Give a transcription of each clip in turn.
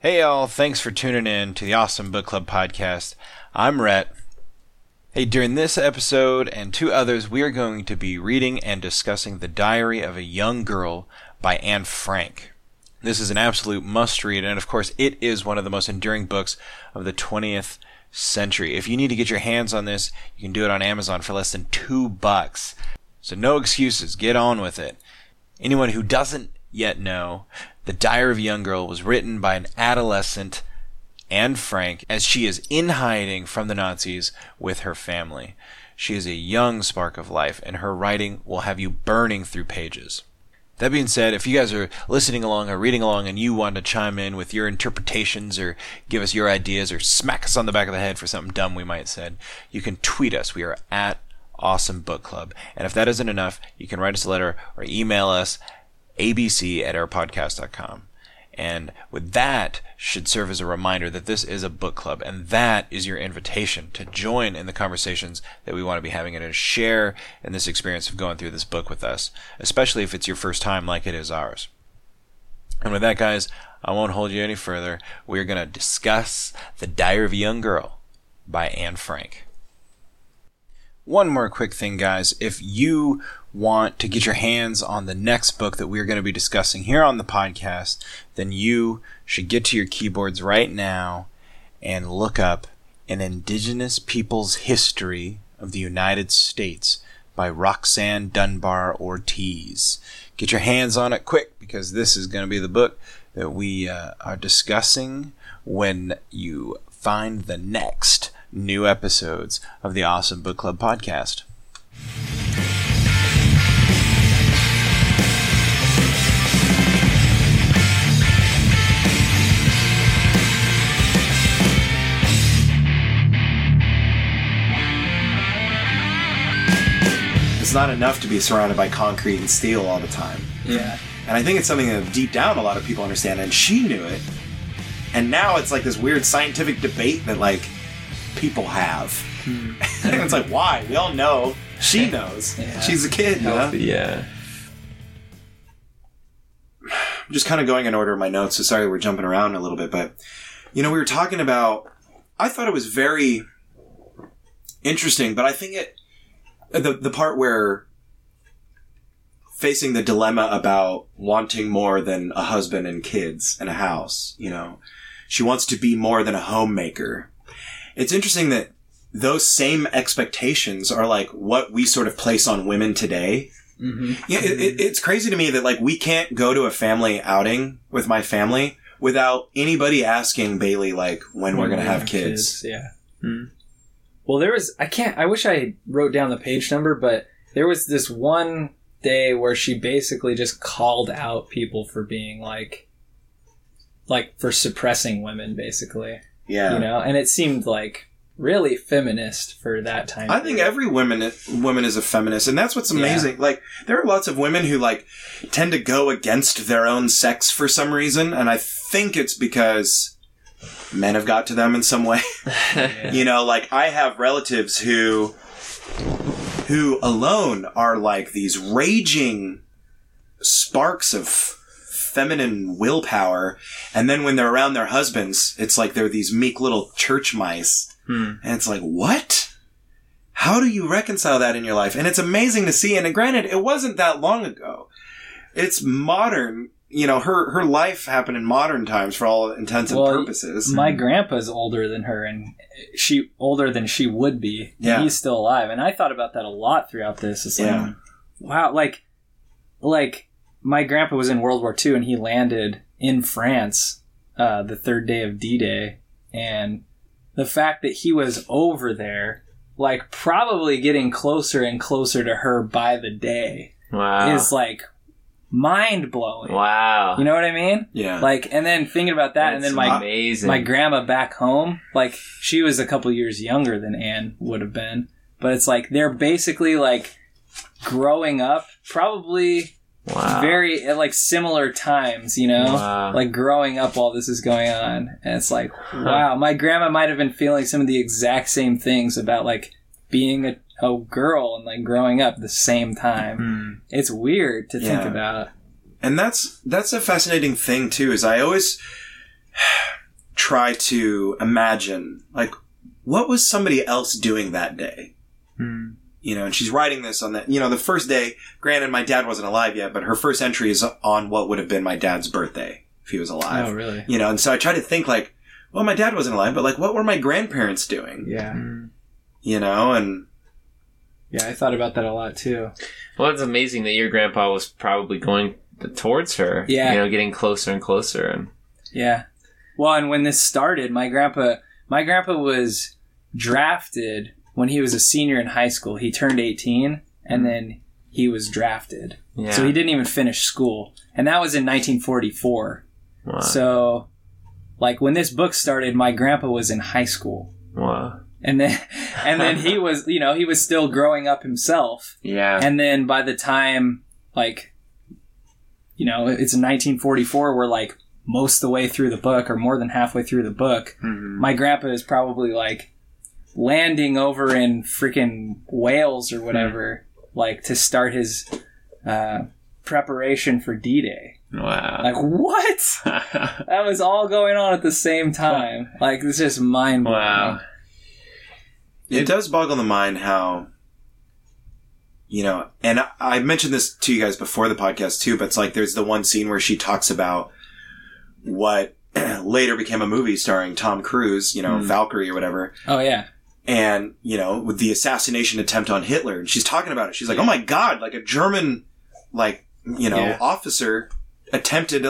Hey, y'all. Thanks for tuning in to the Awesome Book Club podcast. I'm Rhett. Hey, during this episode and two others, we are going to be reading and discussing The Diary of a Young Girl by Anne Frank. This is an absolute must read, and of course, it is one of the most enduring books of the 20th century. If you need to get your hands on this, you can do it on Amazon for less than two bucks. So, no excuses. Get on with it. Anyone who doesn't yet No, The Diary of a Young Girl was written by an adolescent Anne Frank as she is in hiding from the Nazis with her family. She is a young spark of life, and her writing will have you burning through pages. That being said, if you guys are listening along or reading along and you want to chime in with your interpretations or give us your ideas or smack us on the back of the head for something dumb we might have said, you can tweet us. We are at Awesome Book Club. And if that isn't enough, you can write us a letter or email us abc at ourpodcast.com. And with that should serve as a reminder that this is a book club and that is your invitation to join in the conversations that we want to be having and to share in this experience of going through this book with us, especially if it's your first time like it is ours. And with that, guys, I won't hold you any further. We're going to discuss The Diary of a Young Girl by Anne Frank. One more quick thing, guys. If you want to get your hands on the next book that we're going to be discussing here on the podcast, then you should get to your keyboards right now and look up An Indigenous People's History of the United States by Roxanne Dunbar Ortiz. Get your hands on it quick because this is going to be the book that we uh, are discussing when you find the next new episodes of the Awesome Book Club podcast. It's not enough to be surrounded by concrete and steel all the time. Yeah. And I think it's something that deep down a lot of people understand, and she knew it. And now it's like this weird scientific debate that like people have. Hmm. and it's like, why? We all know. She knows. Yeah. She's a kid, you know? Yeah. I'm just kind of going in order of my notes, so sorry we're jumping around a little bit, but you know, we were talking about I thought it was very interesting, but I think it the the part where facing the dilemma about wanting more than a husband and kids and a house, you know. She wants to be more than a homemaker. It's interesting that those same expectations are like what we sort of place on women today. Mm-hmm. Yeah, it, it, it's crazy to me that like we can't go to a family outing with my family without anybody asking Bailey like when we're gonna have kids. Yeah. Well, there was. I can't. I wish I wrote down the page number, but there was this one day where she basically just called out people for being like, like for suppressing women, basically. Yeah, You know, and it seemed like really feminist for that time. I think every woman woman is a feminist, and that's what's amazing. Like there are lots of women who like tend to go against their own sex for some reason, and I think it's because men have got to them in some way. Yeah. You know, like I have relatives who who alone are like these raging sparks of feminine willpower and then when they're around their husbands it's like they're these meek little church mice Hmm. and it's like what how do you reconcile that in your life and it's amazing to see and granted it wasn't that long ago it's modern you know her her life happened in modern times for all intents and Well, purposes My grandpa's older than her, and she older than she would be. Yeah. he's still alive, and I thought about that a lot throughout this. It's like, Yeah. wow, like, like my grandpa was in World War II, and he landed in France uh, the third day of D-Day, and the fact that he was over there, like, probably getting closer and closer to her by the day, Wow. is like mind blowing. wow. You know what I mean? yeah Like, and then thinking about that, and then my amazing. my grandma back home, like she was a couple years younger than Anne would have been, but it's like they're basically like growing up, probably wow. very at like similar times, you know, Wow. like growing up while this is going on, and it's like, wow, my grandma might have been feeling some of the exact same things about like being a, a girl and like growing up the same time. Hmm. It's weird to think Yeah. about. and that's that's a fascinating thing too is i always try to imagine like what was somebody else doing that day. Hmm. You know, and she's writing this on that. You know, the first day. Granted, my dad wasn't alive yet, but her first entry is on what would have been my dad's birthday if he was alive. Oh, really? You know, and so I try to think like, well, my dad wasn't alive, but like, what were my grandparents doing? Yeah. Hmm. You know, and Yeah, I thought about that a lot too. Well, it's amazing that your grandpa was probably going towards her. Yeah. You know, getting closer and closer. And Yeah. Well, and when this started, my grandpa, my grandpa was drafted when he was a senior in high school. He turned 18 and then he was drafted. yeah. So he didn't even finish school. And that was in 1944. wow. So like when this book started, my grandpa was in high school. wow. And then and then he was, you know, he was still growing up himself. Yeah. And then by the time, like, you know, it's 1944, we're like most of the way through the book or more than halfway through the book. Mhm. My grandpa is probably like landing over in freaking Wales or whatever, like to start his uh, preparation for D Day. Wow. Like, what? That was all going on at the same time. Like, it's just mind blowing. wow. it does boggle the mind how, you know, and I, I mentioned this to you guys before the podcast too, but it's like there's the one scene where she talks about what later became a movie starring Tom Cruise, you know, Hmm. Valkyrie or whatever. Oh, yeah. And you know with the assassination attempt on Hitler and she's talking about it she's like oh my god like a German like you know Yeah. officer attempted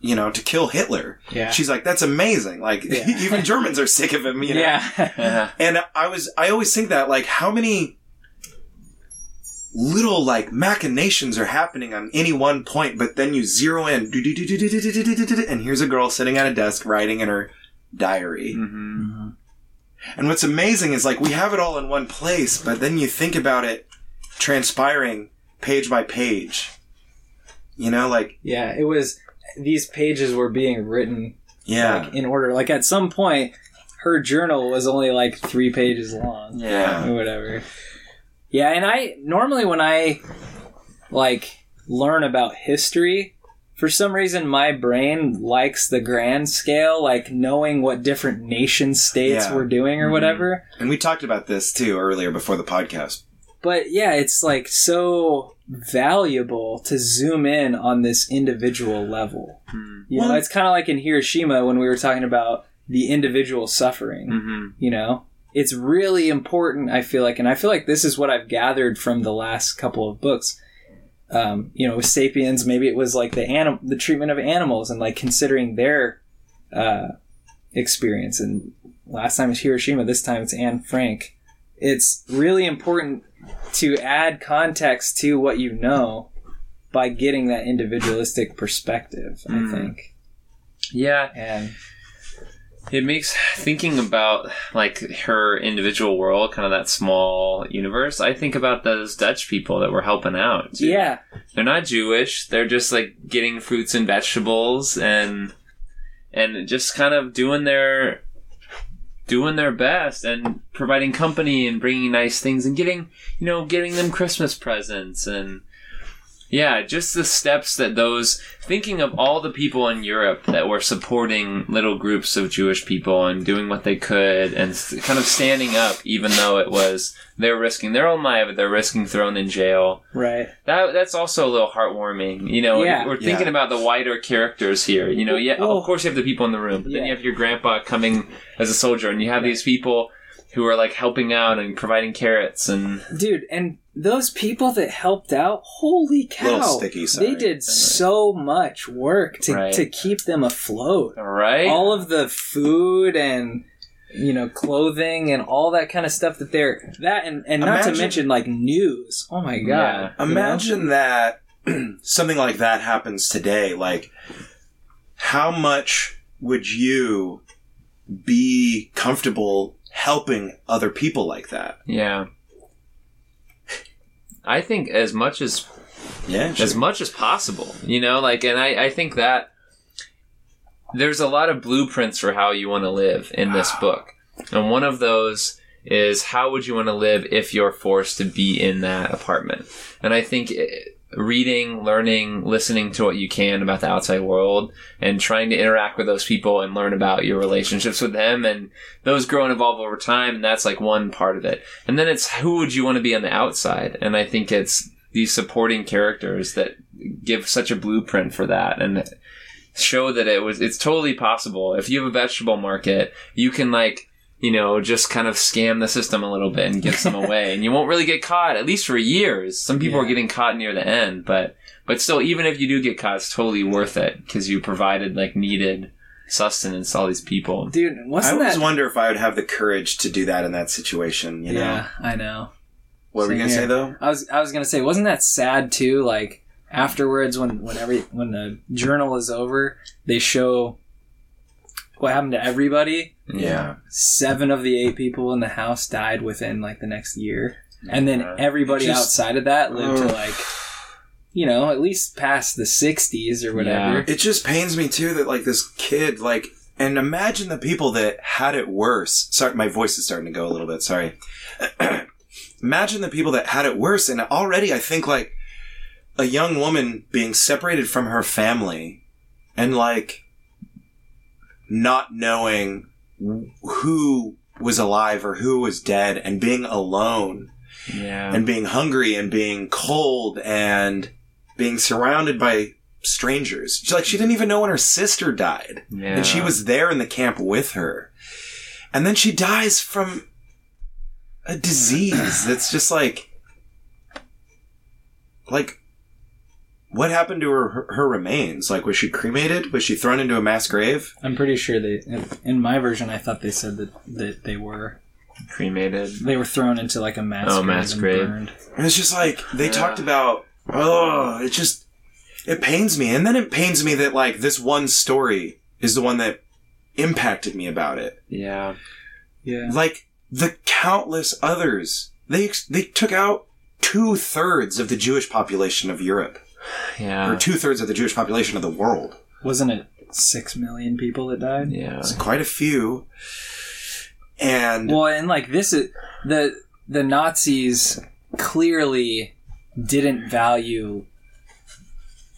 you know to kill Hitler Yeah. she's like that's amazing like Yeah. even Germans are sick of him you know yeah. Yeah. and I was I always think that like how many little like machinations are happening on any one point but then you zero in and here's a girl sitting at a desk writing in her diary hmm and what's amazing is like we have it all in one place, but then you think about it transpiring page by page. You know, like Yeah, it was. These pages were being written yeah, like in order. Like at some point, her journal was only like three pages long Yeah. or whatever. Yeah, and I normally when I like learn about history, for some reason my brain likes the grand scale, like knowing what different nation states Yeah. were doing or Mhm. whatever. and we talked about this too earlier before the podcast. But yeah, it's like so valuable to zoom in on this individual level. hmm You know, it's kind of like in Hiroshima when we were talking about the individual suffering. hmm You know, it's really important. I feel like, and I feel like this is what I've gathered from the last couple of books. Um, you know, with Sapiens, maybe it was like the anim- the treatment of animals and like considering their uh, experience. And last time it was Hiroshima. This time it's Anne Frank. It's really important to add context to what you know by getting that individualistic perspective. I Mm. think, Yeah. and It makes thinking about like her individual world, kind of that small universe. I think about those Dutch people that were helping out. too. yeah, they're not Jewish. They're just like getting fruits and vegetables and and just kind of doing their doing their best and providing company and bringing nice things and getting you know getting them Christmas presents and yeah, just the steps that those thinking of all the people in Europe that were supporting little groups of Jewish people and doing what they could and kind of standing up even though it was they're risking their own life, they're risking thrown in jail right. that that's also a little heartwarming. You know, Yeah. we're thinking Yeah. about the wider characters here. You know, yeah, Well- of course you have the people in the room, but then you have your grandpa coming as a soldier, and you have these people who are like helping out and providing carrots and dude and those people that helped out holy cow Little sticky, sorry. they did so much work to, Right. to keep them afloat right. all of the food and you know clothing and all that kind of stuff that they're that and, and not to mention like news oh my god you know? Imagine that something like that happens today. Like, how much would you be comfortable helping other people like that? yeah. I think as much as Yeah, as much as possible you know like and i i think that there's a lot of blueprints for how you want to live in this ah. book and one of those is how would you want to live if you're forced to be in that apartment and i think it, reading, learning, listening to what you can about the outside world and trying to interact with those people and learn about your relationships with them and those grow and evolve over time and that's like one part of it. And then it's who would you want to be on the outside? And I think it's these supporting characters that give such a blueprint for that and show that it was it's totally possible. If you have a vegetable market, you can like you know, just kind of scam the system a little bit and give some away, and you won't really get caught at least for years. Some people Yeah. are getting caught near the end, but but still, even if you do get caught, it's totally worth it because you provided like needed sustenance to all these people. Dude, I wasn't always that? wonder if I would have the courage to do that in that situation. You know, yeah, I know. what were you gonna say though? I was I was gonna say, wasn't that sad too? Like afterwards, when when every when the journal is over, they show what happened to everybody. Yeah. Seven of the eight people in the house died within like the next year, and then everybody Just- outside of that lived to like, you know, at least past the sixties or whatever. Yeah. It just pains me too that like this kid like and imagine the people that had it worse. Sorry, my voice is starting to go a little bit. Sorry. imagine the people that had it worse and already I think like a young woman being separated from her family and like not knowing who was alive or who was dead and being alone Yeah, and being hungry and being cold and being surrounded by strangers. She, like she didn't even know when her sister died, yeah. and she was there in the camp with her, and then she dies from a disease that's just like, like. What happened to her, her her remains? Like, was she cremated? Was she thrown into a mass grave? I'm pretty sure they. In my version, I thought they said that that they were cremated. they were thrown into like a mass Oh, grave mass and grave. burned. And it's just like they Yeah. talked about. Oh, it just it pains me, and then it pains me that like this one story is the one that impacted me about it. Yeah, Yeah. Like the countless others, they they took out two thirds of the Jewish population of Europe, yeah, or two thirds of the Jewish population of the world. Wasn't it six million people that died? yeah. It's quite a few, and Well, and like this is the the Nazis clearly didn't value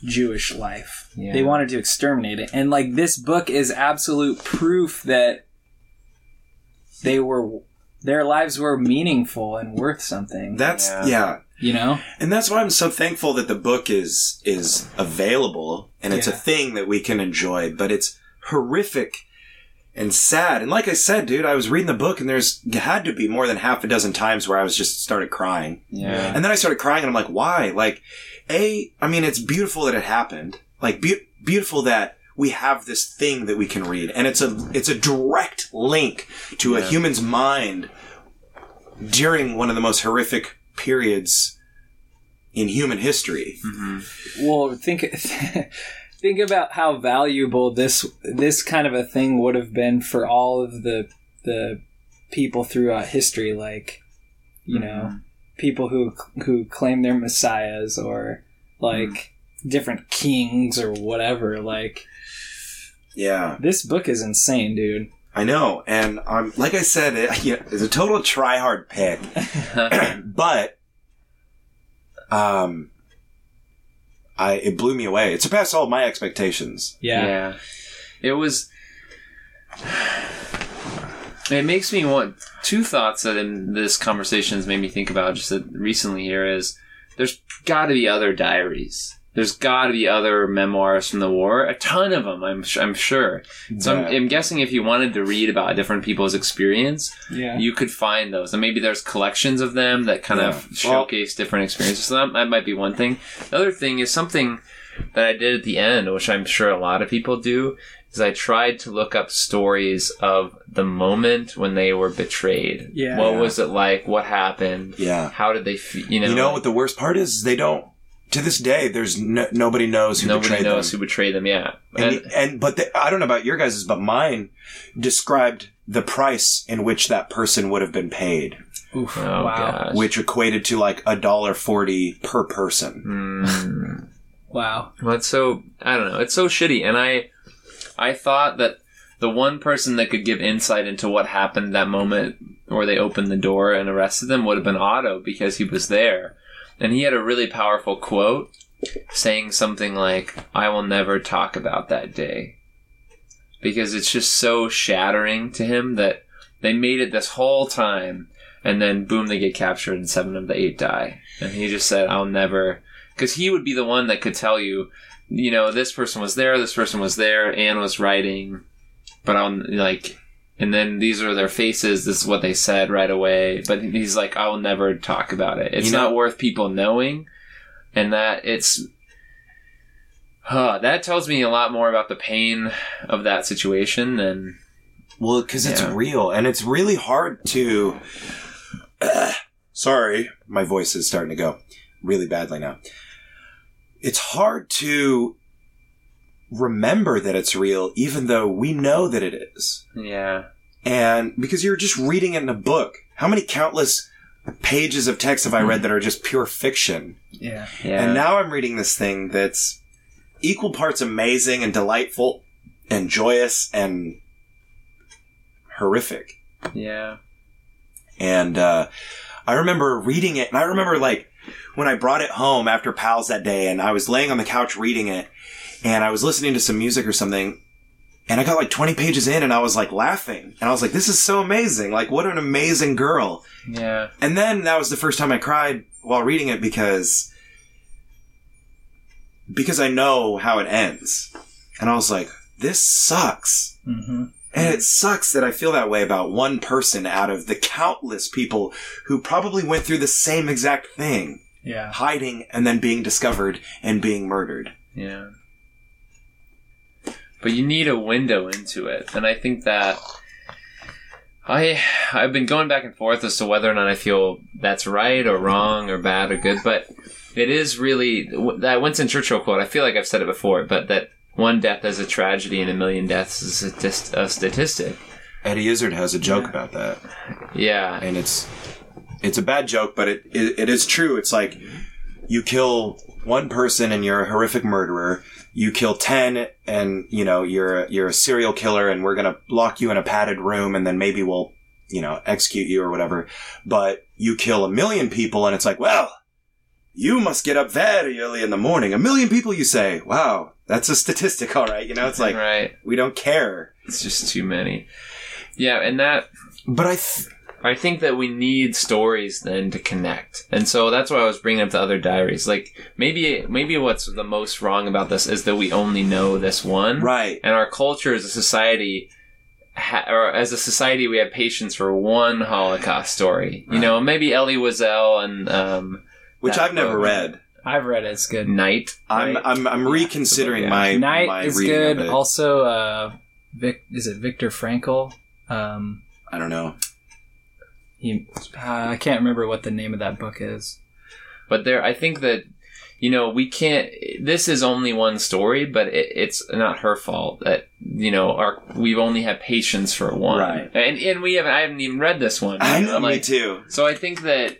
Jewish life. Yeah. They wanted to exterminate it. And like this book is absolute proof that they were their lives were meaningful and worth something. that's Yeah. yeah. You know? And that's why I'm so thankful that the book is is available and it's Yeah. a thing that we can enjoy, but it's horrific and sad. And like I said, dude, I was reading the book and there's had to be more than half a dozen times where I was just started crying. Yeah. And then I started crying and I'm like, why? Like, A, I mean, it's beautiful that it happened. Like, be- beautiful that we have this thing that we can read. And it's a, it's a direct link to a human's mind during one of the most horrific periods in human history. Mm-hmm. Well, think think about how valuable this this kind of a thing would have been for all of the the people throughout history, like you know, mm-hmm. people who who claim they're messiahs or like different kings or whatever. Like Yeah, this book is insane, dude. I know. And um, like I said, it, you know, it's a total try hard pick. but um, I it blew me away. It surpassed all my expectations. Yeah, Yeah. It was. It makes me want two thoughts that in this conversation has made me think about just recently here is there's got to be other diaries. There's got to be other memoirs from the war. A ton of them, I'm, I'm sure. So I'm, I'm guessing if you wanted to read about different people's experience, yeah. you could find those. And maybe there's collections of them that kind of Yeah. Well- showcase different experiences. So that, that might be one thing. The other thing is something that I did at the end, which I'm sure a lot of people do, is I tried to look up stories of the moment when they were betrayed. Yeah. What Yeah. was it like? What happened? Yeah. How did they feel? You know, You know what the worst part is? They don't. To this day, there's no, nobody knows who betrayed. nobody betrayed knows them. who betrayed them. Yeah. and, And- and but the, I don't know about your guys's, but mine described the price in which that person would have been paid, Oof, oh, wow, gosh. which equated to like a dollar forty per person. Mm. wow. Well, it's so I don't know. It's so shitty, and I I thought that the one person that could give insight into what happened that moment where they opened the door and arrested them would have been Otto because he was there. And he had a really powerful quote saying something like, "I will never talk about that day," because it's just so shattering to him that they made it this whole time, and then boom, they get captured, and seven of the eight die, and he just said, "I'll never," because he would be the one that could tell you, you know, this person was there, this person was there, Anne was writing, but on like and then these are their faces this is what they said right away but he's like i will never talk about it it's You know- not worth people knowing and that it's huh, that tells me a lot more about the pain of that situation than Well, because it's real and it's really hard to. Sorry, my voice is starting to go really badly now. It's hard to remember that it's real, even though we know that it is. yeah And because you're just reading it in a book. How many countless pages of text have I read that are just pure fiction? Yeah. yeah And now I'm reading this thing that's equal parts amazing and delightful and joyous and horrific. yeah And uh, I remember reading it, and I remember like when I brought it home after Pals that day, and I was laying on the couch reading it, and I was listening to some music or something, and I got like 20 pages in, and I was like laughing, and I was like, "This is so amazing! Like, what an amazing girl!" yeah And then that was the first time I cried while reading it because because I know how it ends, and I was like, "This sucks." hmm And it sucks that I feel that way about one person out of the countless people who probably went through the same exact thing, Yeah. hiding and then being discovered and being murdered. Yeah. But you need a window into it. And I think that I I've been going back and forth as to whether or not I feel that's right or wrong or bad or good, but it is really that Winston Churchill quote. I feel like I've said it before, but that one death is a tragedy and a million deaths is a, a statistic. Eddie Izzard has a joke about that, Yeah. and it's it's a bad joke, but it, it it is true. It's like you kill one person and you're a horrific murderer. You kill ten and you know you're a, you're a serial killer, and we're gonna lock you in a padded room, and then maybe we'll you know execute you or whatever. But you kill a million people, and it's like, well, you must get up very early in the morning. A million people, you say? Wow, that's a statistic, all right. You know, it's like right. we don't care. It's just too many. Yeah, and that But I, th- I think that we need stories then to connect, and so that's why I was bringing up the other diaries. Like maybe maybe what's the most wrong about this is that we only know this one, right. and our culture as a society, ha- or as a society, we have patience for one Holocaust story. You know, maybe Elie Wiesel and um, Which I've never book. read. I've read it. It's good. Night. I'm right? I'm I'm reconsidering Yeah. my Night my is good. Also, uh, Vic, is it Viktor Frankl? Um, I don't know. He, uh, I can't remember what the name of that book is. But there, I think that you know we can't. This is only one story, but it, it's not her fault that you know our we've only had patience for one, Right. And and we haven't. I haven't even read this one. I know, me Like, too. So I think that.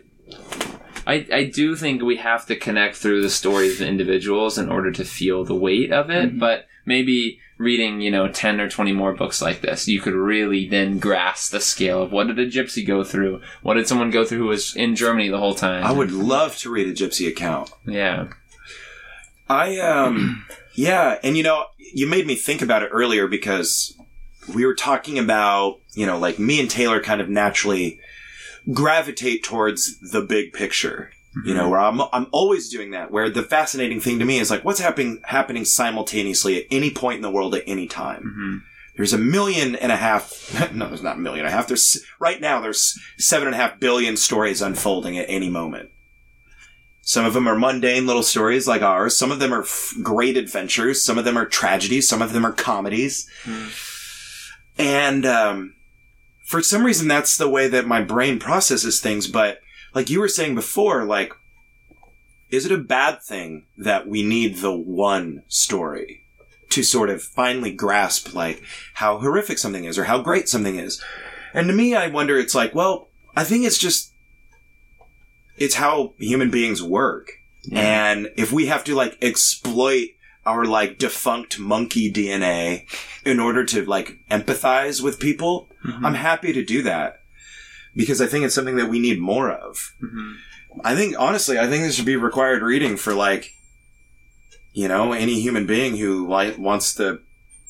I, I do think we have to connect through the stories of individuals in order to feel the weight of it, Mhm. but maybe reading, you know, 10 or 20 more books like this, you could really then grasp the scale of what did a gypsy go through? What did someone go through who was in Germany the whole time? I would love to read a gypsy account. Yeah. I um yeah, and you know, you made me think about it earlier because we were talking about, you know, like me and Taylor kind of naturally gravitate towards the big picture. You know, where I'm I'm always doing that. Where the fascinating thing to me is like what's happening happening simultaneously at any point in the world at any time. hmm There's a million and a half. No, there's not a million and a half. There's right now. There's seven and a half billion stories unfolding at any moment. Some of them are mundane little stories like ours. Some of them are f- great adventures. Some of them are tragedies. Some of them are comedies. And um, for some reason, that's the way that my brain processes things. But like you were saying before, like, is it a bad thing that we need the one story? to sort of finally grasp like how horrific something is or how great something is. And to me, I wonder, it's like, well, I think it's just, it's how human beings work. And if we have to like exploit our like defunct monkey DNA in order to like empathize with people, Mhm. I'm happy to do that because I think it's something that we need more of. Mhm. I think honestly, I think this should be required reading for like, you know, any human being who like wants to,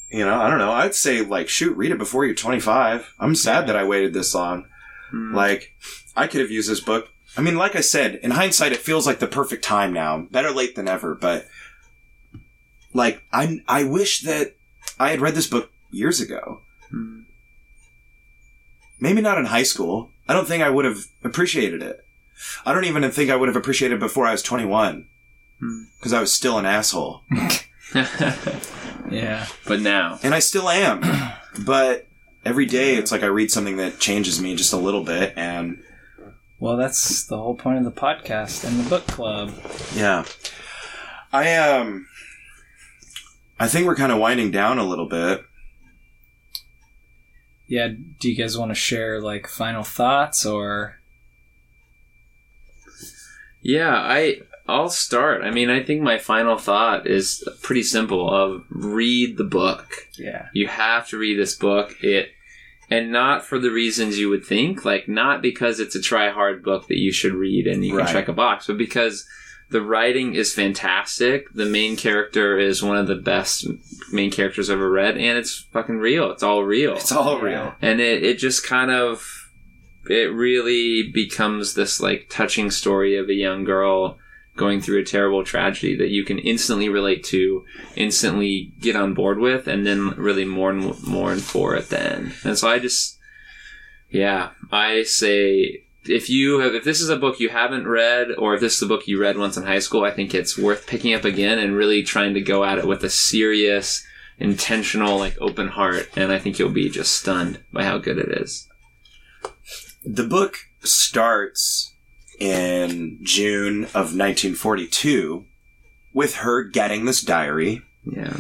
you know, I don't know. I'd say like, shoot, read it before you're 25. I'm sad that I waited this long. Hmm. Like, I could have used this book. I mean, like I said, in hindsight, it feels like the perfect time now. Better late than ever, but like, I I wish that I had read this book years ago. Hmm. Maybe not in high school. I don't think I would have appreciated it. I don't even think I would have appreciated it before I was 21. Hmm. Because I was still an asshole. Yeah. but now, And I still am. but every day it's like I read something that changes me just a little bit. And Well, that's the whole point of the podcast and the book club. yeah. I, um, I think we're kind of winding down a little bit. Yeah. Do you guys want to share like final thoughts or? yeah, I I'll start. I mean, I think my final thought is pretty simple: of read the book. Yeah. You have to read this book. It and not for the reasons you would think, like not because it's a try hard book that you should read and you Right. can check a box, but because the writing is fantastic. The main character is one of the best main characters I've ever read, and it's fucking real. It's all real. It's all Yeah. real. and it, it just kind of it really becomes this like touching story of a young girl going through a terrible tragedy that you can instantly relate to instantly get on board with and then really mourn mourn for at the end and so i just yeah i say if you have if this is a book you haven't read or if this is a book you read once in high school i think it's worth picking up again and really trying to go at it with a serious intentional like open heart and i think you'll be just stunned by how good it is The book starts in June of 1942 with her getting this diary. yeah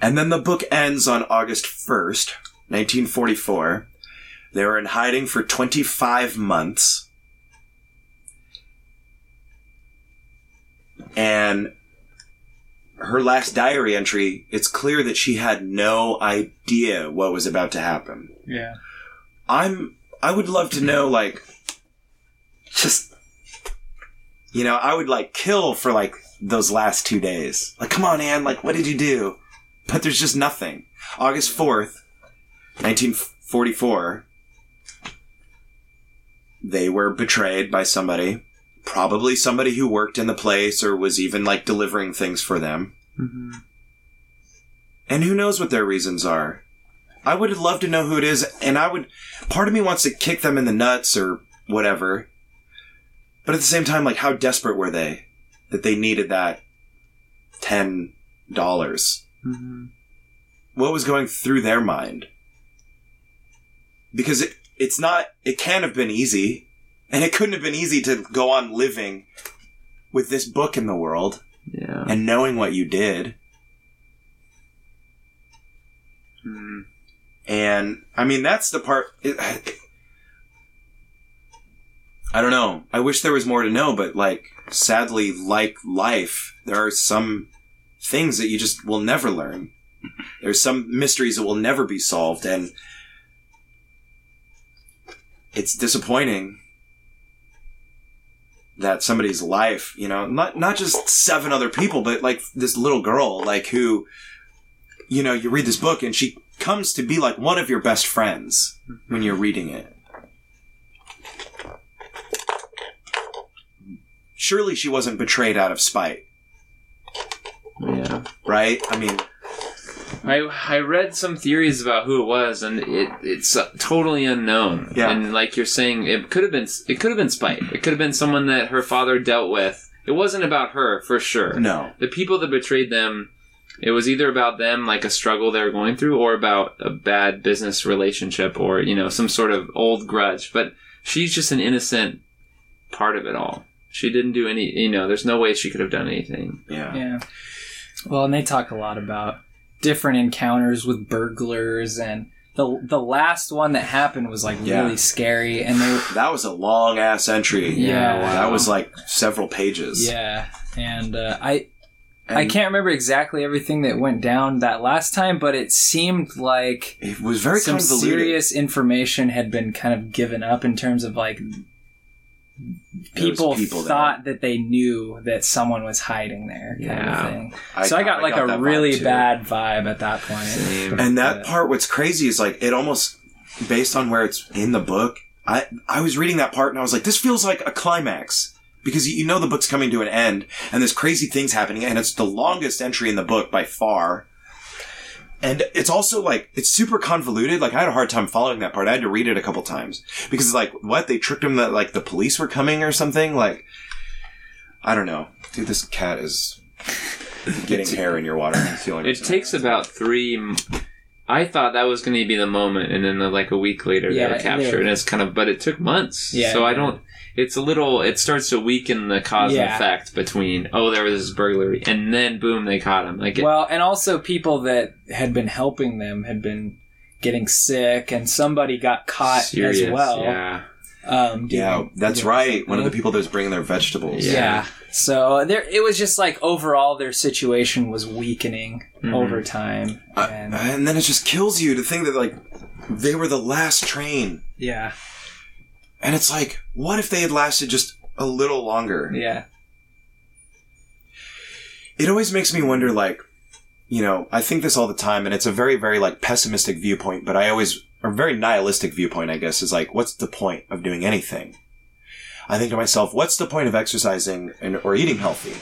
And then the book ends on August 1st, 1944. They were in hiding for 25 months. And her last diary entry, it's clear that she had no idea what was about to happen. Yeah. I'm I would love to know like just you know, I would like kill for like those last 2 days. Like come on Anne, like what did you do? But there's just nothing. August 4th, 1944 they were betrayed by somebody, probably somebody who worked in the place or was even like delivering things for them. Mm-hmm. And who knows what their reasons are? I would love to know who it is, and I would. Part of me wants to kick them in the nuts or whatever. But at the same time, like, how desperate were they that they needed that ten dollars? Mm-hmm. What was going through their mind? Because it, it's not. It can't have been easy, and it couldn't have been easy to go on living with this book in the world yeah and knowing what you did. Mhm. And I mean, that's the part. It, I don't know. I wish there was more to know, but like, sadly, like life, there are some things that you just will never learn. There's some mysteries that will never be solved, and it's disappointing that somebody's life, you know, not not just seven other people, but like this little girl, like who, you know, you read this book and she comes to be like one of your best friends when you're reading it. Surely she wasn't betrayed out of spite, yeah right? I mean, I I read some theories about who it was, and it it's uh, totally unknown. Yeah. And like you're saying, it could have been it could have been spite. It could have been someone that her father dealt with. It wasn't about her for sure. no. The people that betrayed them, it was either about them, like a struggle they were going through, or about a bad business relationship, or you know some sort of old grudge. But she's just an innocent part of it all. She didn't do any. You know, there's no way she could have done anything. Yeah. Yeah. Well, and they talk a lot about different encounters with burglars, and the the last one that happened was like Yeah. really scary, and they That was a long ass entry. Yeah. That was like several pages. yeah, and uh, I I can't remember exactly everything that went down that last time, but it seemed like It was very some convoluted. serious information had been kind of given up in terms of like people, people there. thought that they knew that someone was hiding there, kind Yeah. of thing. so I got like got a that vibe, really bad vibe at that point. Same. And that Yeah. part, what's crazy is like it almost based on where it's in the book. I I was reading that part and I was like, this feels like a climax because you, you know the book's coming to an end and there's crazy things happening and it's the longest entry in the book by far. And it's also like it's super convoluted. Like I had a hard time following that part. I had to read it a couple times because it's like what they tricked him that like the police were coming or something. Like I don't know, dude. This cat is getting hair in your water. It's the only It reason. takes about three. m- I thought that was going to be the moment, and then uh, like a week later Yeah, they were captured, they- and it's kind of. But it took months, Yeah, so I don't. It's a little. It starts to weaken the cause and Yeah. effect between. Oh, there was this burglary, and then boom, they caught him. Like, it, Well, and also people that had been helping them had been getting sick, and somebody got caught serious, as well. Yeah, Um, Yeah, that's doing right. One of the something. people that was bringing their vegetables. Yeah. Yeah. So there, it was just like overall their situation was weakening Mhm. over time, Uh, and and then it just kills you to think that like they were the last train, yeah, and it's like, what if they had lasted just a little longer? yeah, It always makes me wonder, like, you know, I think this all the time, and it's a very, very like pessimistic viewpoint, but I always, or very nihilistic viewpoint, I guess, is like, what's the point of doing anything? I think to myself, what's the point of exercising and, or eating healthy?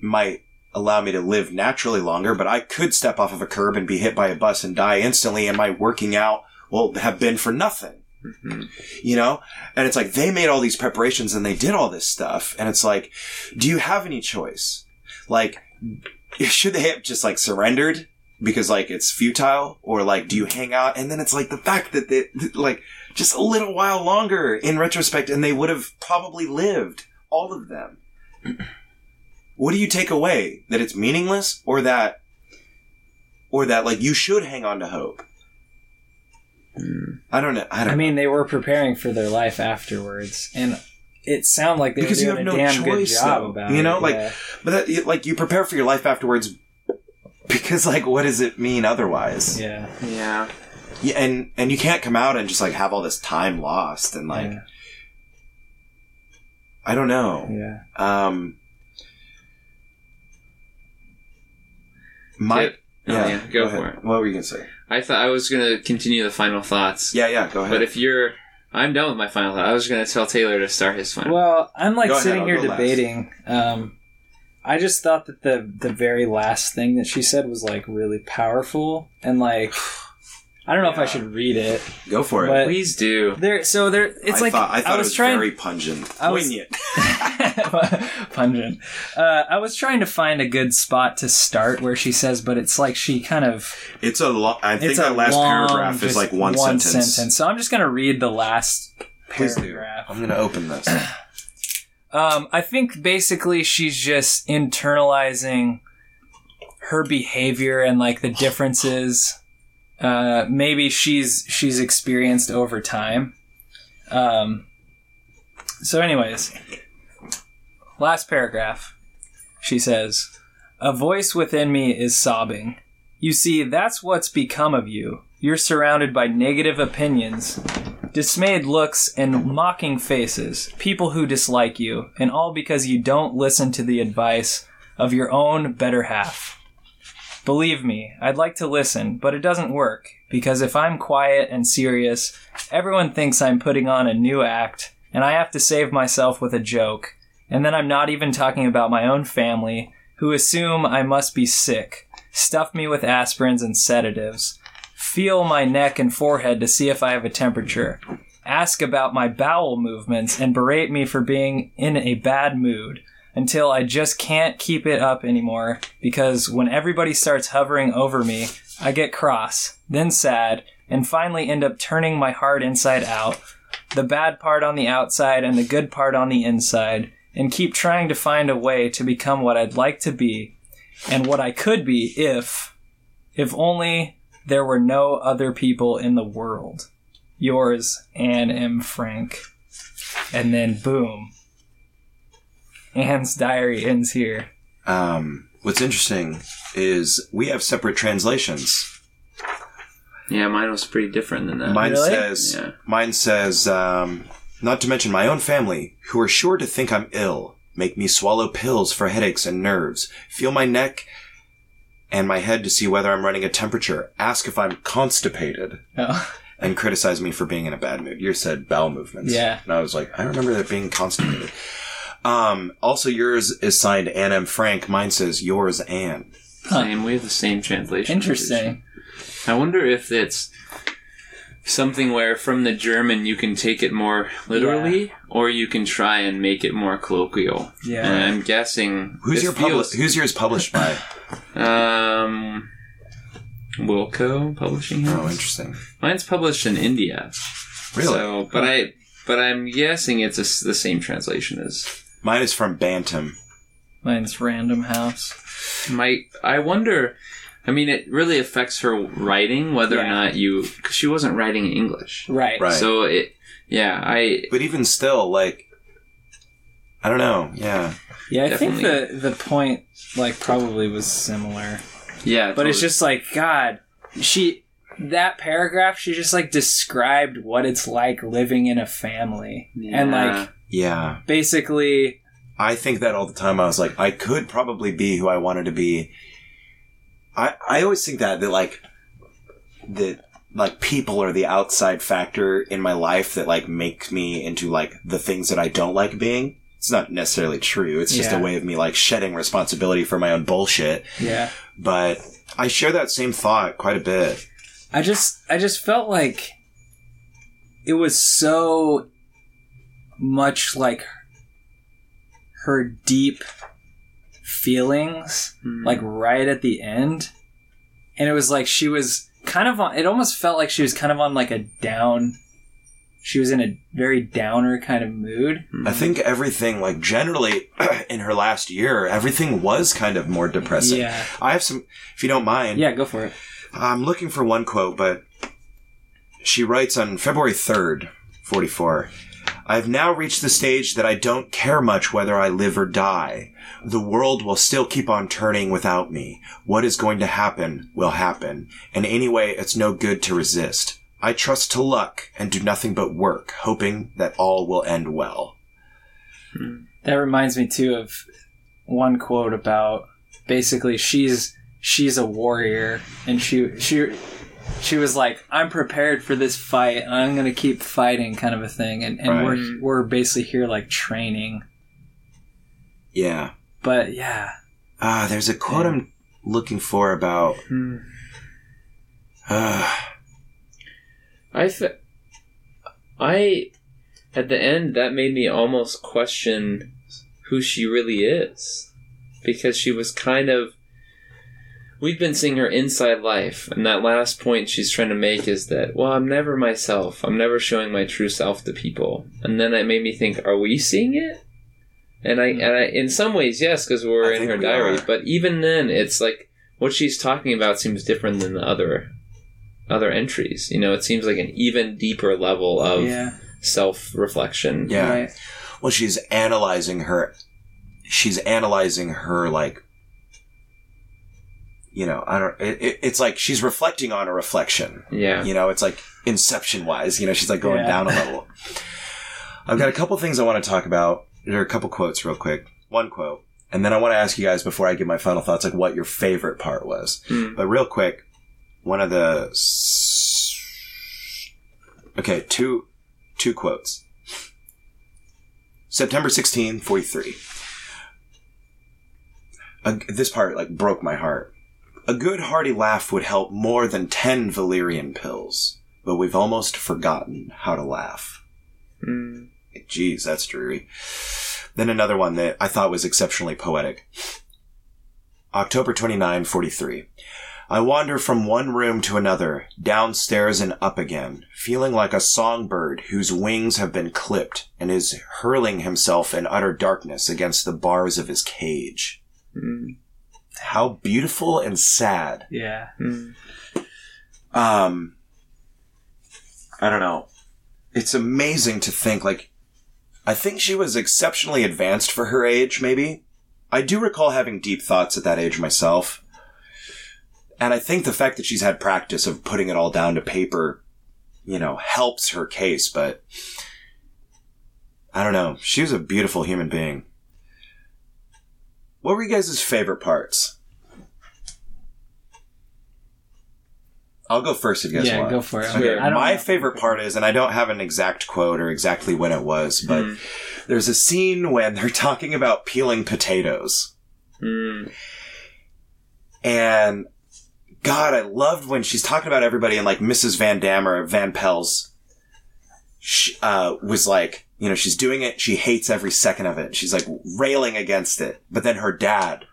Might allow me to live naturally longer, but I could step off of a curb and be hit by a bus and die instantly, and my working out will have been for nothing. Mhm. You know? And it's like they made all these preparations and they did all this stuff, and it's like, do you have any choice? Like, should they have just like surrendered because like it's futile, or like do you hang out? And then it's like the fact that they like just a little while longer in retrospect, and they would have probably lived all of them. what do you take away? That it's meaningless, or that, or that like you should hang on to hope? I don't know. I don't. I mean, they were preparing for their life afterwards, and it sounded like they Because you were doing have a no damn good job though. about You it. know, like- yeah. But that, like you prepare for your life afterwards because like what does it mean otherwise? yeah, yeah. Yeah, and and you can't come out and just like have all this time lost and like yeah, I don't know. yeah. Um my Yeah. Oh, yeah, go ahead. for it. What were you gonna say? I thought I was going to continue the final thoughts, Yeah, yeah, go ahead. but if you're, I'm done with my final thought. I was going to tell Taylor to start his final. Well, I'm like Go sitting I'll here debating. Um, I just thought that the the very last thing that she said was like really powerful, and like I don't know if I should read it. go for it. Please do. There, so there, it's I like thought, I thought was it was trying very pungent. I was- Poignant. pungent. Uh, I was trying to find a good spot to start where she says, but it's like she kind of It's a long I think it's a that last long, paragraph is like one, sentence. So I'm just gonna read the last Please do. paragraph. I'm gonna open this. Um, I think basically she's just internalizing her behavior and like the differences. Uh, maybe she's she's experienced over time. Um, so, anyways, last paragraph. She says, "A voice within me is sobbing. You see, that's what's become of you. You're surrounded by negative opinions, dismayed looks, and mocking faces, people who dislike you, and all because you don't listen to the advice of your own better half. Believe me, I'd like to listen, but it doesn't work, because if I'm quiet and serious, everyone thinks I'm putting on a new act, and I have to save myself with a joke, and then I'm not even talking about my own family, who assume I must be sick, stuff me with aspirins and sedatives, feel my neck and forehead to see if I have a temperature, ask about my bowel movements, and berate me for being in a bad mood until I just can't keep it up anymore because when everybody starts hovering over me, I get cross, then sad, and finally end up turning my heart inside out, the bad part on the outside and the good part on the inside, and keep trying to find a way to become what I'd like to be and what I could be if, if only there were no other people in the world. Yours, Anne M. Frank. And then boom. Anne's diary ends here. Um, what's interesting is we have separate translations. Yeah, mine was pretty different than that. Mine Really? says Yeah. mine says um, Not to mention my own family, who are sure to think I'm ill, make me swallow pills for headaches and nerves, feel my neck and my head to see whether I'm running a temperature, ask if I'm constipated, Oh. and criticize me for being in a bad mood. You said bowel movements. Yeah. And I was like, I remember that being constipated. um, also yours is signed Anne M. Frank. Mine says yours Anne. Same. We have the same translation. Interesting. I wonder if it's something where from the German you can take it more literally, or you can try and make it more colloquial. Yeah. And I'm guessing Who's this your publi- feels- Who's yours published by? Um, Wilco Publishing House. oh, interesting. Mine's published in India. Really? So, but I, but I'm guessing it's a s the same translation as Mine is from Bantam. Mine's Random House. my. I wonder. I mean, it really affects her writing whether or not you, because she wasn't writing in English. Right. Right. So it, yeah, I But even still, like, I don't know. Yeah. Yeah, I Definitely. think the the point like probably was similar. yeah, But it's just like God, she that paragraph she just like described what it's like living in a family. And like Yeah. basically I think that all the time. I was like, I could probably be who I wanted to be. I I always think that that like that like people are the outside factor in my life that like make me into like the things that I don't like being. It's not necessarily true. It's just Yeah. a way of me like shedding responsibility for my own bullshit. yeah. But I share that same thought quite a bit. I just I just felt like it was so much like her deep feelings Hmm. like right at the end and it was like she was kind of on it almost felt like she was kind of on like a down she was in a very downer kind of mood I think everything, like generally in her last year, everything was kind of more depressing. yeah I have some, if you don't mind. yeah go for it I'm looking for one quote, but she writes on February 3rd, 44. I've now reached the stage that I don't care much whether I live or die. The world will still keep on turning without me. What is going to happen will happen. And anyway, it's no good to resist. I trust to luck and do nothing but work, hoping that all will end well. Hmm. That reminds me too of one quote about basically she's she's a warrior and she she she was like I'm prepared for this fight and I'm gonna keep fighting kind of a thing and, and Right. we're we're basically here like training Yeah. but yeah Ah, there's a quote I'm looking for about. Uh, I th- I at the end that made me almost question who she really is because she was kind of we've been seeing her inside life and that last point she's trying to make is that well I'm never myself I'm never showing my true self to people and then it made me think are we seeing it and I and I in some ways yes because we're I in her we diary are. but even then it's like what she's talking about seems different than the other other entries you know it seems like an even deeper level of yeah self-reflection yeah. right Well, she's analyzing her. She's analyzing her like. You know, I don't. It, it, it's like she's reflecting on a reflection. yeah You know, it's like Inception wise. You know, she's like going Yeah. down a level. I've got a couple things I want to talk about. There are a couple quotes, real quick. One quote, and then I want to ask you guys before I give my final thoughts, like what your favorite part was. Hmm. But real quick, one of the okay, two two quotes. September 16, 43. A, this part like broke my heart. A good hearty laugh would help more than 10 valerian pills, but we've almost forgotten how to laugh. Mm. Jeez, that's dreary. Then another one that I thought was exceptionally poetic. October 29, 43. I wander from one room to another, downstairs and up again, feeling like a songbird whose wings have been clipped and is hurling himself in utter darkness against the bars of his cage. Mm. How beautiful and sad. yeah Mm. Um, I don't know. It's amazing to think, like, I think she was exceptionally advanced for her age, maybe. I do recall having deep thoughts at that age myself. And I think the fact that she's had practice of putting it all down to paper, you know, helps her case, but I don't know. She was a beautiful human being. What were you guys' favorite parts? I'll go first if you guys yeah, want. go for it. Sure. I My know. favorite part is, and I don't have an exact quote or exactly when it was, but Mm. there's a scene when they're talking about peeling potatoes. Mm. And God, I loved when she's talking about everybody and like Mrs. Van Daan or Van Pels she, uh, was like, you know, she's doing it. She hates every second of it. She's like railing against it. But then her dad,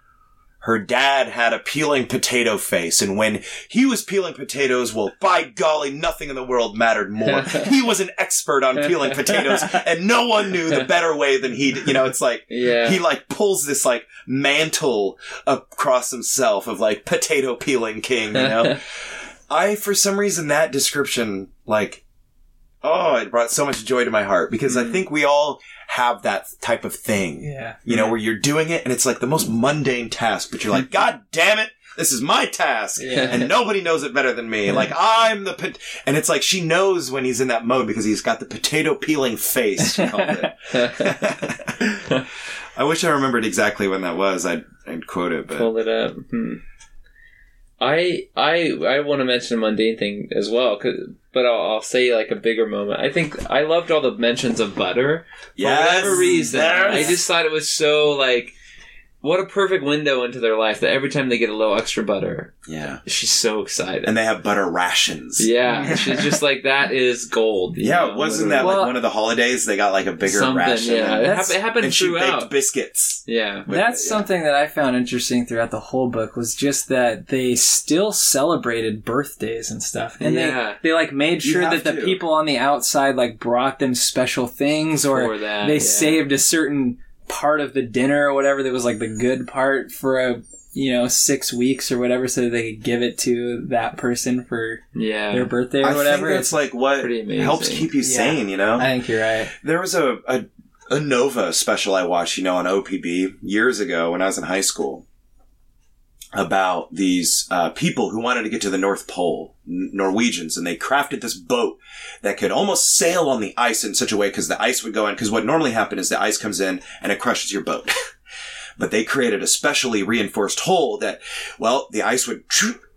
her dad had a peeling potato face. And when he was peeling potatoes, well, by golly, nothing in the world mattered more. he was an expert on peeling potatoes and no one knew the better way than he did. You know, it's like, Yeah. he like pulls this like mantle across himself of like potato peeling king, you know? I, for some reason, that description, like, oh, it brought so much joy to my heart because I Mhm. think we all have that type of thing, Yeah. you know, where you're doing it and it's like the most mundane task, but you're like, God damn it, this is my task. Yeah. And nobody knows it better than me. Like, I'm the, pot-. and it's like she knows when he's in that mode because he's got the potato peeling face, she called it. I wish I remembered exactly when that was. I'd, I'd quote it, but Pull it up. Hmm. I I I want to mention a mundane thing as well, 'cause- but I'll, I'll say like a bigger moment. I think I loved all the mentions of butter for whatever reason. I just thought it was so like what a perfect window into their life that every time they get a little extra butter, yeah, she's so excited. and they have butter rations. yeah, she's just like that is gold. you Yeah, know, wasn't that literally. Well- like one of the holidays? They got like a bigger something? ration, Yeah, it, That's- hap- it happened and she baked throughout. biscuits. yeah, with That's it, yeah. something that I found interesting throughout the whole book was just that they still celebrated birthdays and stuff. And Yeah. they, they like made You sure have that the to. people on the outside like brought them special things or for that they yeah. saved a certain part of the dinner or whatever that was like the good part for a you know six weeks or whatever so they could give it to that person for yeah. their birthday or I whatever. think that's like what pretty helps keep you Yeah. sane. You know, I think you're right. there was a, a a Nova special I watched, you know, on OPB years ago when I was in high school about these uh, people who wanted to get to the North Pole, N- Norwegians, and they crafted this boat that could almost sail on the ice in such a way because the ice would go in. Because what normally happened is the ice comes in and it crushes your boat. but they created a specially reinforced hole that, well, the ice would,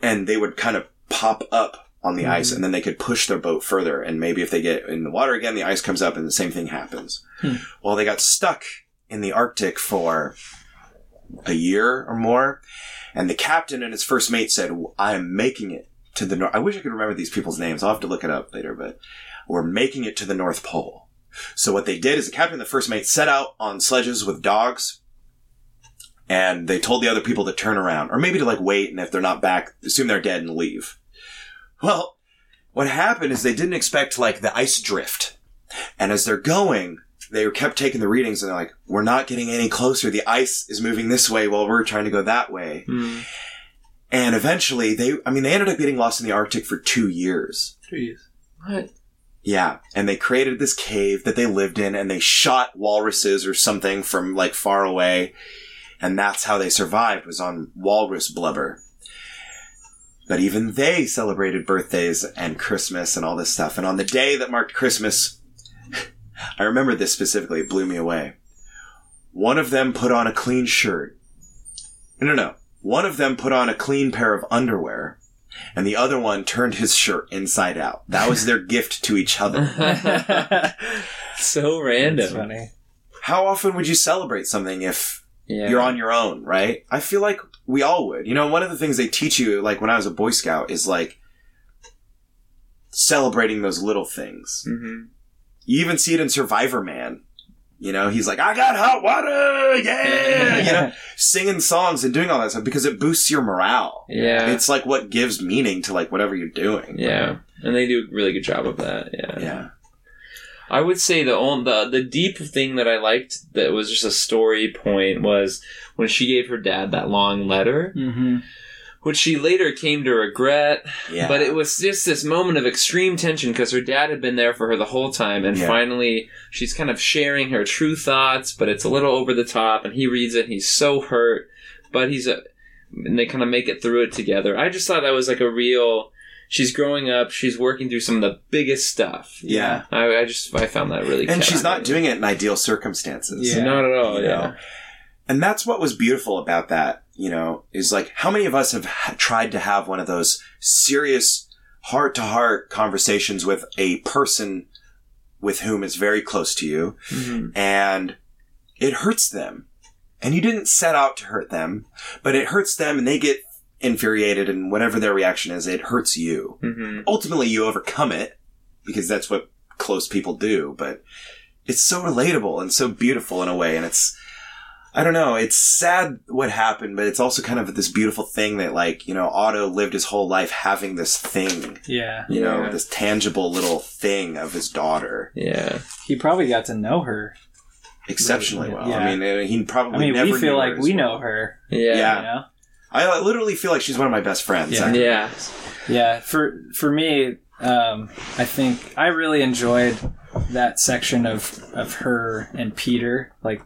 and they would kind of pop up on the ice and then they could push their boat further. And maybe if they get in the water again, the ice comes up and the same thing happens. Hmm. Well, they got stuck in the Arctic for a year or more. And the captain and his first mate said, I am making it to the North. I wish I could remember these people's names. I'll have to look it up later, but we're making it to the North Pole. So what they did is the captain and the first mate set out on sledges with dogs and they told the other people to turn around or maybe to like wait. And if they're not back, assume they're dead and leave. Well, what happened is they didn't expect like the ice drift. And as they're going, they kept taking the readings and they're like, we're not getting any closer. The ice is moving this way while we're trying to go that way. Hmm. And eventually they, I mean, they ended up getting lost in the Arctic for two years. two years. What? Yeah. And they created this cave that they lived in and they shot walruses or something from like far away. And that's how they survived was on walrus blubber. But even they celebrated birthdays and Christmas and all this stuff. And on the day that marked Christmas, I remember this specifically. It blew me away. One of them put on a clean shirt. No, no, no. One of them put on a clean pair of underwear, and the other one turned his shirt inside out. That was their gift to each other. so That's random. funny. How often would you celebrate something if Yeah. you're on your own, right? I feel like we all would. You know, one of the things they teach you, like when I was a Boy Scout, is like celebrating those little things. hmm You even see it in Survivor Man. You know, he's like, I got hot water, yeah! you know, singing songs and doing all that stuff because it boosts your morale. Yeah. It's like what gives meaning to like whatever you're doing. yeah. And they do a really good job of that. Yeah. Yeah. I would say the only the the deep thing that I liked that was just a story point was when she gave her dad that long letter, hmm which she later came to regret. Yeah. But it was just this moment of extreme tension because her dad had been there for her the whole time, and Yeah. finally she's kind of sharing her true thoughts, but it's a little over the top. And he reads it, and he's so hurt, but he's a, and they kind of make it through it together. I just thought that was like a real. she's growing up. She's working through some of the biggest stuff. Yeah. I, I just I found that really And she's not doing it in ideal circumstances. Yeah. not at all. You Yeah. know? And that's what was beautiful about that, you know, is like how many of us have ha- tried to have one of those serious heart to heart conversations with a person with whom is very close to you Mhm. and it hurts them. And you didn't set out to hurt them, but it hurts them and they get infuriated and whatever their reaction is, it hurts you. Mhm. Ultimately, you overcome it because that's what close people do, but it's so relatable and so beautiful in a way. And it's, I don't know, it's sad what happened, but it's also kind of this beautiful thing that like, you know, Otto lived his whole life having this thing, Yeah. you know, Yeah. this tangible little thing of his daughter Yeah. He probably got to know her. exceptionally well. Yeah. I mean, uh, he probably I mean, never we feel knew like her we well. know her. Yeah. Yeah. You know? I literally feel like she's one of my best friends. Yeah. actually. Yeah. Yeah, for for me, um, I think I really enjoyed that section of of her and Peter like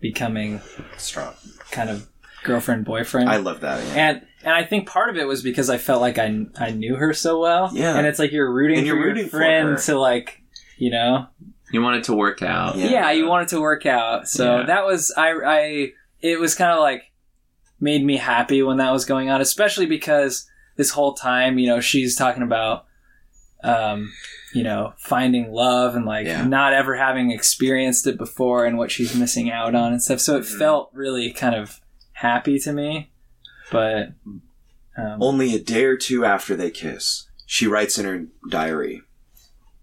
becoming Strong. kind of girlfriend boyfriend. I love that. Yeah. and and I think part of it was because I felt like I I knew her so well. Yeah. and it's like you're rooting And for you're your rooting for friend her. to like you know You want it to work out. Yeah. yeah, you want it to work out. So Yeah. that was I I it was kind of like made me happy when that was going on, especially because this whole time, you know, she's talking about um, you know, finding love and like Yeah. not ever having experienced it before and what she's missing out on and stuff. So it Mhm. felt really kind of happy to me. But um, Only a day or two after they kiss, she writes in her diary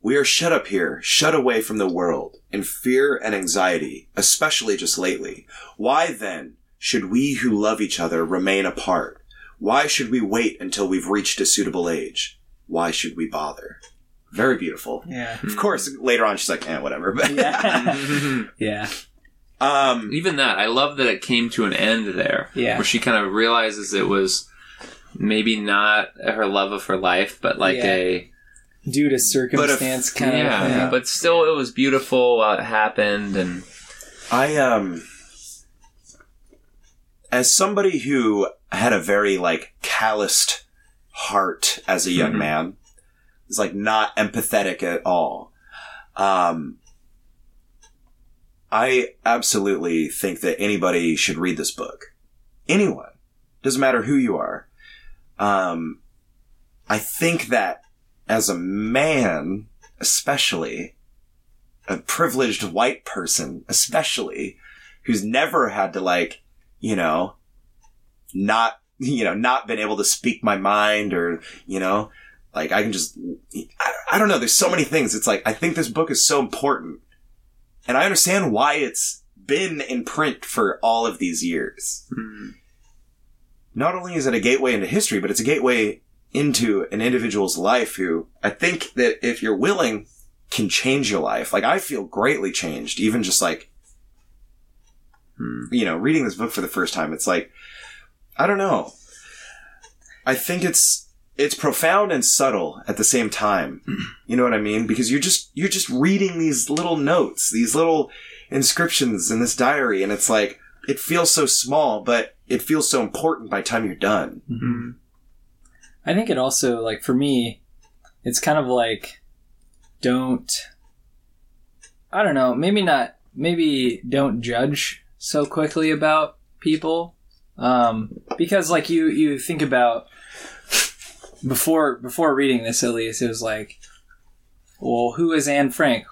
We are shut up here, shut away from the world, in fear and anxiety, especially just lately. Why then should we who love each other remain apart? Why should we wait until we've reached a suitable age? Why should we bother? Very beautiful. yeah. Of course, later on she's like, eh, whatever. But Yeah. yeah. um, Even that, I love that it came to an end there. Yeah. Where she kind of realizes it was maybe not her love of her life, but like Yeah. a Due to circumstance kind yeah, of thing. But still, it was beautiful while it happened, and I um as somebody who had a very like calloused heart as a young Mhm. man, is like not empathetic at all. Um I absolutely think that anybody should read this book. Anyone. Doesn't matter who you are. Um I think that as a man, especially, a privileged white person, especially, who's never had to like, you know, not, you know, not been able to speak my mind or, you know, like I can just, I, I don't know. There's so many things. It's like, I think this book is so important and I understand why it's been in print for all of these years. Not only is it a gateway into history, but it's a gateway into an individual's life who I think that if you're willing can change your life. Like I feel greatly changed, even just like, Hmm. you know, reading this book for the first time. It's like, I don't know. I think it's, it's profound and subtle at the same time. You know what I mean? Because you're just, you're just reading these little notes, these little inscriptions in this diary. And it's like, it feels so small, but it feels so important by the time you're done. Mm-hmm. I think it also like for me, it's kind of like don't I don't know, maybe not maybe don't judge so quickly about people. Um because like you you think about before before reading this at least, it was like well, who is Anne Frank?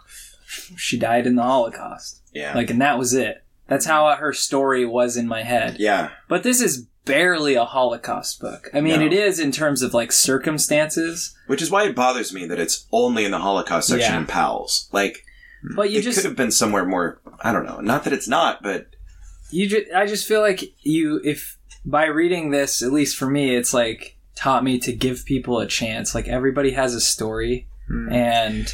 She died in the Holocaust. Yeah. Like and that was it. That's how her story was in my head. yeah. But this is barely a Holocaust book. I mean, No. it is in terms of like circumstances, Which is why it bothers me that it's only in the Holocaust section Yeah. in Powell's. Like, but you it just could have been somewhere more. I don't know. Not that it's not, but you ju- I just feel like you if by reading this, at least for me, it's like taught me to give people a chance. Like everybody has a story, Hmm. and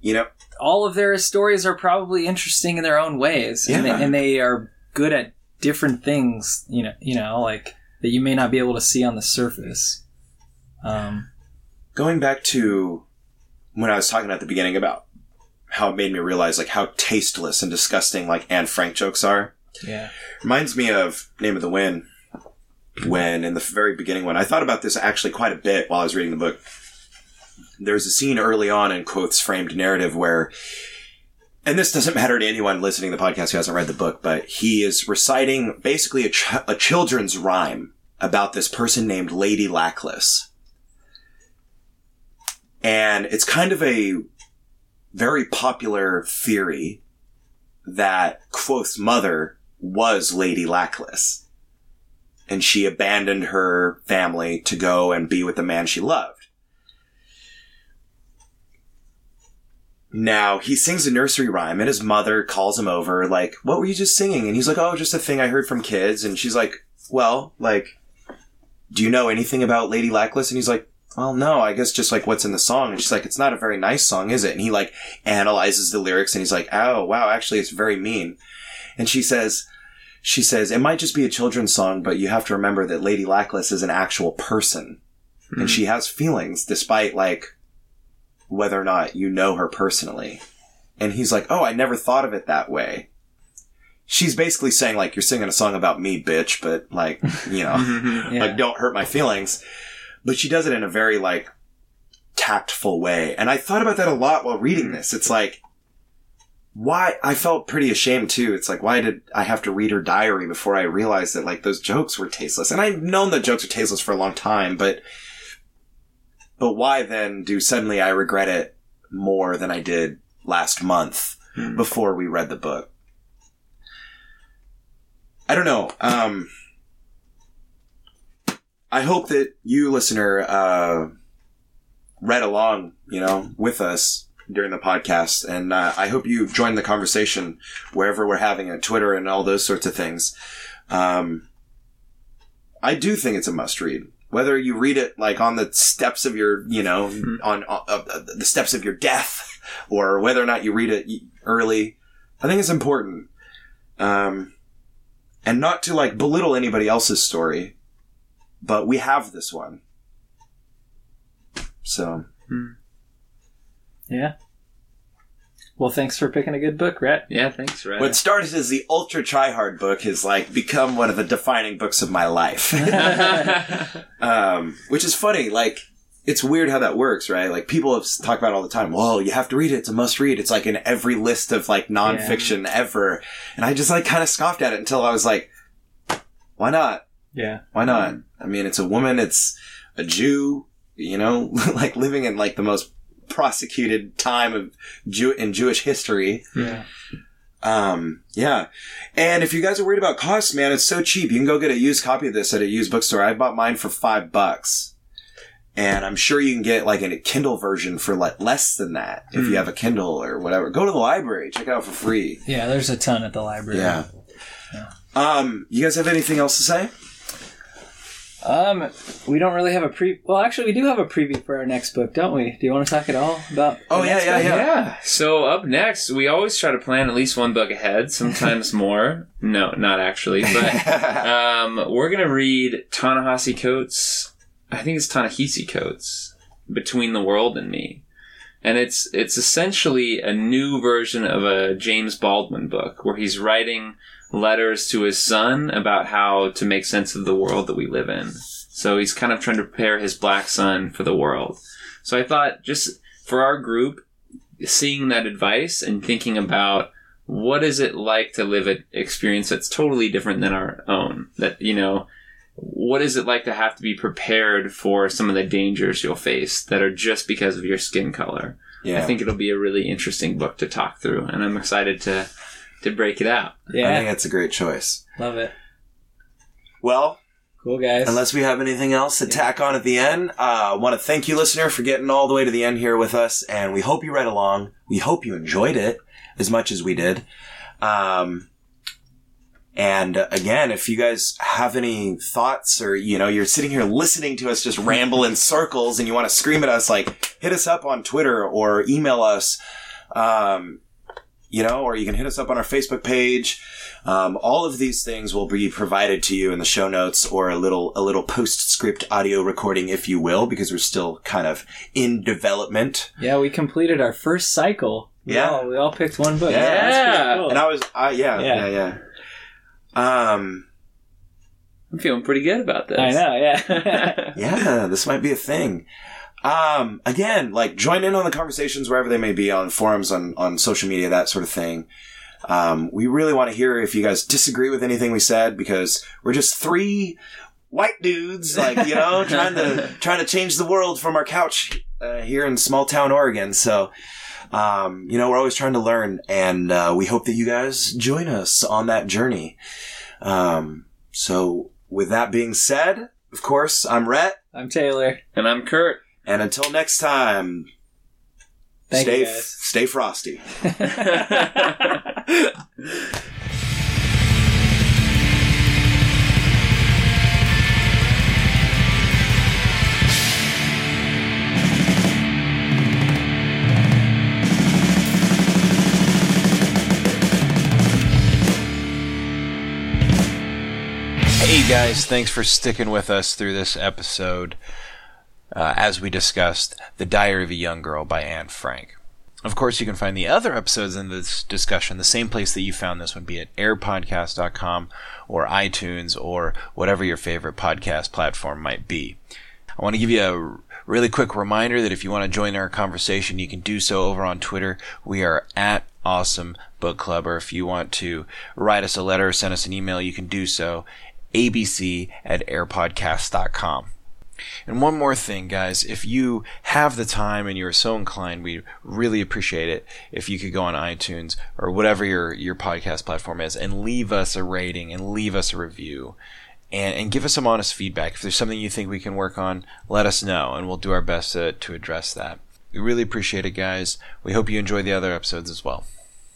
you know, all of their stories are probably interesting in their own ways, and, they, and they are good at different things. You know, you know, like that you may not be able to see on the surface. Um, going back to when I was talking at the beginning about how it made me realize like how tasteless and disgusting like Anne Frank jokes are. yeah, Reminds me of Name of the Wind when in the very beginning when I thought about this actually quite a bit while I was reading the book. there's a scene early on in Kvothe's framed narrative where, and this doesn't matter to anyone listening to the podcast who hasn't read the book, but he is reciting basically a, ch- a children's rhyme about this person named Lady Lackless. And it's kind of a very popular theory that Kvothe's mother was Lady Lackless. And she abandoned her family to go and be with the man she loved. Now, he sings a nursery rhyme and his mother calls him over, like, what were you just singing? And he's like, oh, just a thing I heard from kids. And she's like, well, like, do you know anything about Lady Lackless? And he's like, well, no, I guess just like what's in the song. And she's like, it's not a very nice song, is it? And he like analyzes the lyrics and he's like, oh, wow, actually it's very mean. And she says, she says, it might just be a children's song, but you have to remember that Lady Lackless is an actual person Hmm. and she has feelings despite like whether or not you know her personally. And he's like, oh, I never thought of it that way. She's basically saying like, you're singing a song about me, bitch, but like, you know, Mm-hmm. Yeah. like don't hurt my feelings. But she does it in a very like tactful way. And I thought about that a lot while reading this. It's like, why I felt pretty ashamed too. It's like, why did I have to read her diary before I realized that like those jokes were tasteless? And I've known that jokes are tasteless for a long time, but, but why then do suddenly I regret it more than I did last month Hmm. before we read the book? I don't know. Um, I hope that you, listener, uh, read along, you know, with us during the podcast, and uh, I hope you join the conversation wherever we're having it, Twitter and all those sorts of things. Um, I do think it's a must read. Whether you read it like on the steps of your, you know, on, on uh, the steps of your death, or whether or not you read it early, I think it's important. Um, and not to like belittle anybody else's story, but we have this one. So Yeah. Well, thanks for picking a good book, Rhett. Yeah, thanks, Red. what started as the ultra tryhard book has like become one of the defining books of my life. um, which is funny. Like it's weird how that works, right? Like people have talked about it all the time. Well, you have to read it. It's a must read. It's like in every list of like nonfiction ever. And I just like kind of scoffed at it until I was like, why not? Yeah. Why not? I mean, it's a woman. It's a Jew. You know, like living in like the most prosecuted time of Jew in Jewish history. Yeah. Um, yeah. And if you guys are worried about costs, man, it's so cheap. You can go get a used copy of this at a used bookstore. I bought mine for five bucks. And I'm sure you can get like a Kindle version for like less than that if you have a Kindle or whatever. Go to the library, check it out for free. Yeah, there's a ton at the library. Yeah. Um, you guys have anything else to say? Um, we don't really have a pre. Well, actually, we do have a preview for our next book, don't we? Do you want to talk at all about? Oh, yeah, yeah, book? yeah. Yeah. So up next, we always try to plan at least one book ahead, sometimes more. No, not actually, but um, we're gonna read Ta-Nehisi Coates. I think it's Ta-Nehisi Coates, Between the World and Me, and it's it's essentially a new version of a James Baldwin book where he's writing letters to his son about how to make sense of the world that we live in. So he's kind of trying to prepare his black son for the world. So I thought just for our group, seeing that advice and thinking about what is it like to live an experience that's totally different than our own. That, you know, what is it like to have to be prepared for some of the dangers you'll face that are just because of your skin color? Yeah. I think it'll be a really interesting book to talk through, and I'm excited to to break it out. Yeah, I Yeah, think that's a great choice. love it. Well, Cool guys. Unless we have anything else to tack on at the end, uh, I want to thank you, listener, for getting all the way to the end here with us, and we hope you read along. We hope you enjoyed it as much as we did. Um, and again, if you guys have any thoughts, or you know, you're sitting here listening to us just ramble in circles, and you want to scream at us, like hit us up on Twitter or email us. Um, you know, or you can hit us up on our Facebook page. Um, all of these things will be provided to you in the show notes or a little a little postscript audio recording, if you will, because we're still kind of in development. yeah, we completed our first cycle. We Yeah. all, we all picked one book. Yeah. that's cool. And I was, I yeah, Yeah. yeah, yeah. Um, I'm feeling pretty good about this. I know. Yeah. yeah, this might be a thing. um, again, like join in on the conversations wherever they may be on forums, on, on social media, that sort of thing. Um, we really want to hear if you guys disagree with anything we said because we're just three white dudes, like, you know, trying to, trying to change the world from our couch, uh, here in small town Oregon. So, um, you know, we're always trying to learn and, uh, we hope that you guys join us on that journey. Um, so with that being said, of course, I'm Rhett. I'm Taylor. And I'm Kurt. And until next time, Thank stay you guys. stay frosty. guys, thanks for sticking with us through this episode. Uh, as we discussed, The Diary of a Young Girl by Anne Frank. Of course, you can find the other episodes in this discussion the same place that you found this one, be it airpodcast.com or iTunes or whatever your favorite podcast platform might be. I want to give you a really quick reminder that if you want to join our conversation, you can do so over on Twitter. We are at Awesome Book Club, or if you want to write us a letter or send us an email, you can do so. Abc at airpodcast.com. And one more thing, guys, if you have the time and you're so inclined, we really appreciate it if you could go on iTunes or whatever your, your podcast platform is and leave us a rating and leave us a review and, and give us some honest feedback. If there's something you think we can work on, let us know and we'll do our best to, to address that. We really appreciate it, guys. We hope you enjoy the other episodes as well.